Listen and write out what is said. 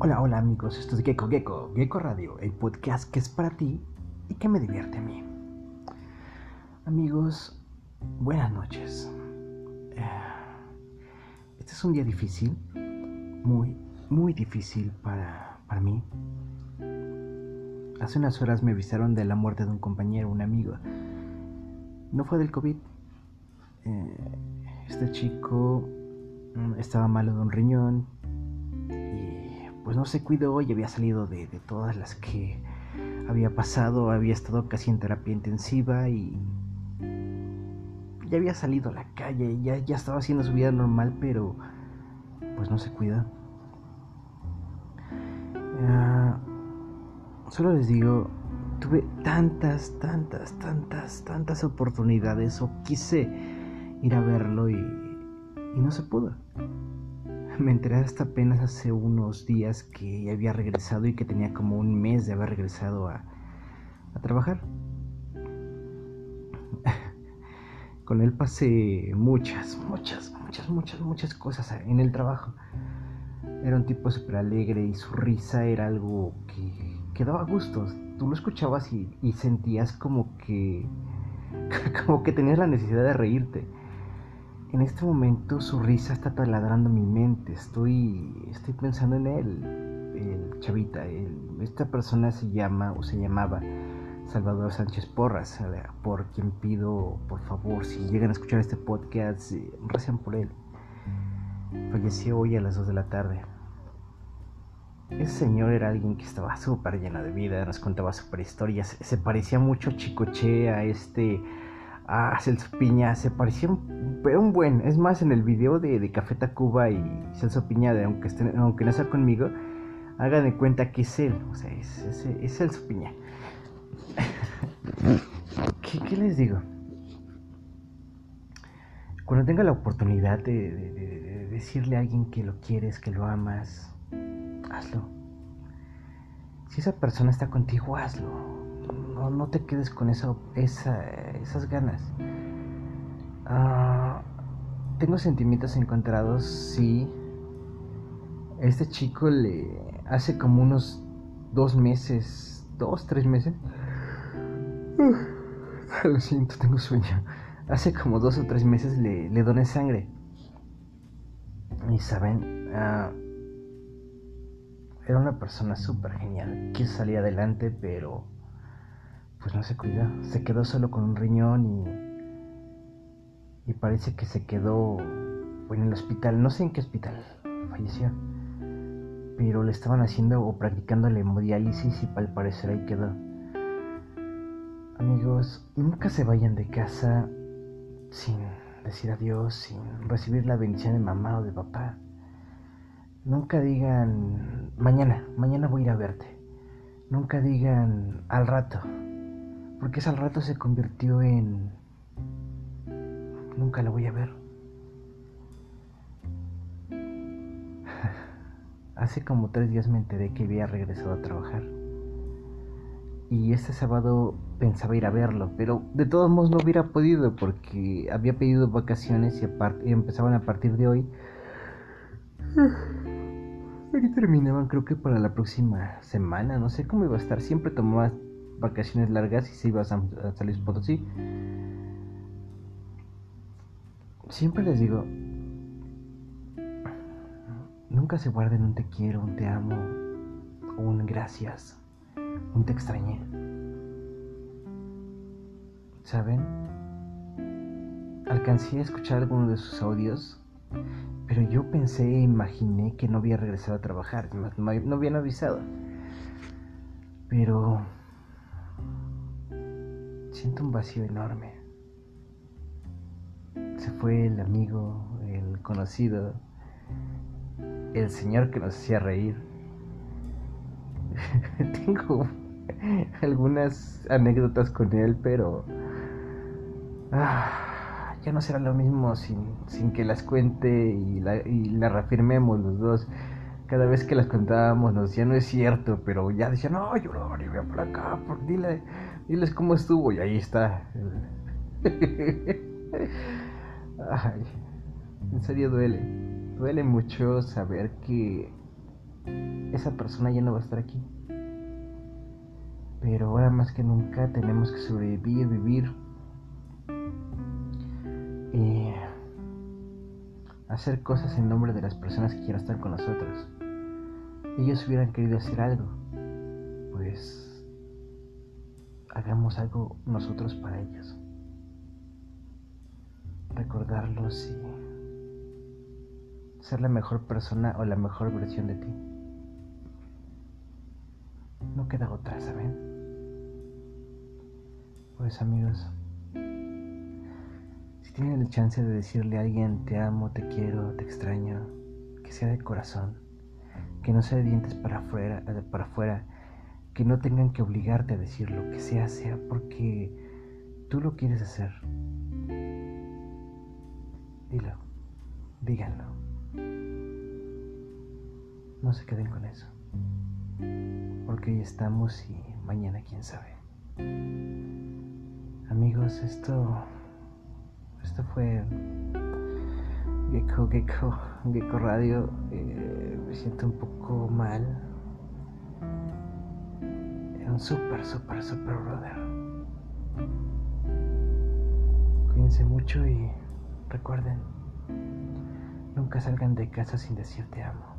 Hola, hola amigos, esto es Gecko Gecko, Gecko Radio, el podcast que es para ti y que me divierte a mí. Amigos, buenas noches. Eh, este es un día difícil, muy, muy difícil para, para mí. Hace unas horas me avisaron de la muerte de un compañero, un amigo. No fue del COVID. Eh, este chico mm, estaba malo de un riñón, pues no se cuidó y había salido de, todas las que había pasado, había estado casi en terapia intensiva y ya había salido a la calle, ya, ya estaba haciendo su vida normal, pero pues no se cuida. Ah, solo les digo, tuve tantas, tantas, tantas, tantas oportunidades o quise ir a verlo y, y no se pudo. Me enteré hasta apenas hace unos días que había regresado y que tenía como un mes de haber regresado a, a trabajar. Con él pasé muchas, muchas, muchas, muchas, muchas cosas en el trabajo. Era un tipo súper alegre y su risa era algo que, que daba gustos. Tú lo escuchabas y, y sentías como que, como que tenías la necesidad de reírte. En este momento su risa está taladrando mi mente. Estoy, estoy pensando en él, el chavita. esta persona se llama o se llamaba Salvador Sánchez Porras, por quien pido, por favor, si llegan a escuchar este podcast, eh, recen por él. Falleció hoy a las 2 de la tarde. Ese señor era alguien que estaba súper lleno de vida, nos contaba super historias. Se parecía mucho a Chicoche, a este a Celso Piña se parecieron, pero un buen. Es más, en el video de, de Café Tacuba y Celso Piña, de aunque, aunque no sea conmigo, hagan de cuenta que es él. O sea, es, es, Celso Piña. ¿Qué, les digo? Cuando tenga la oportunidad de, de, decirle a alguien que lo quieres, que lo amas, hazlo. Si esa persona está contigo, hazlo no, te quedes con esa, esas ganas. Ah, tengo sentimientos encontrados, sí. Este chico le hace como unos dos meses, dos, tres meses. lo siento, tengo sueño. Hace como dos o tres meses le, le doné sangre. Y saben, ah, era una persona súper genial. Quiso salir adelante, pero pues no se cuida. Se quedó solo con un riñón y, y parece que se quedó en el hospital. No sé en qué hospital falleció. Pero le estaban haciendo o practicando la hemodiálisis y al parecer ahí quedó. Amigos, nunca se vayan de casa sin decir adiós, sin recibir la bendición de mamá o de papá. Nunca digan, mañana, mañana voy a ir a verte. Nunca digan, al rato, porque ese al rato se convirtió en... Nunca la voy a ver. Hace como tres días me enteré que había regresado a trabajar. Y este sábado pensaba ir a verlo, pero de todos modos no hubiera podido porque había pedido vacaciones y, y empezaban a partir de hoy. Y terminaban creo que para la próxima semana, no sé cómo iba a estar. Siempre tomaba vacaciones largas y se iba a San, Luis Potosí. Siempre les digo, nunca se guarden un te quiero, un te amo, un gracias, un te extrañé. ¿Saben? Alcancé a escuchar algunos de sus audios, pero yo pensé e imaginé que no había regresado a trabajar, no habían avisado. Pero Siento un vacío enorme. Se fue el amigo, el conocido, el señor que nos hacía reír. Tengo algunas anécdotas con él, pero ah, ya no será lo mismo sin, sin que las cuente y la, y la reafirmemos los dos cada vez que las contábamos nos decía no es cierto, pero ya decía no, yo no, voy por acá, por dile, diles cómo estuvo y ahí está. Ay, en serio duele, duele mucho saber que esa persona ya no va a estar aquí. Pero ahora más que nunca tenemos que sobrevivir, vivir y hacer cosas en nombre de las personas que quieran estar con nosotros. Ellos hubieran querido hacer algo, pues hagamos algo nosotros para ellos. Recordarlos y ser la mejor persona o la mejor versión de ti. No queda otra, ¿saben? Pues amigos, si tienen la chance de decirle a alguien te amo, te quiero, te extraño, que sea de corazón, que no sea de dientes para afuera, para afuera, que no tengan que obligarte a decirlo, que sea, sea porque tú lo quieres hacer. Dilo, díganlo. No se queden con eso. Porque hoy estamos y mañana quién sabe. Amigos, esto. Esto fue. Gecko, Gecko, Gecko Radio. Eh, me siento un poco mal. Un súper, súper, súper brother. Cuídense mucho y recuerden, nunca salgan de casa sin decir te amo.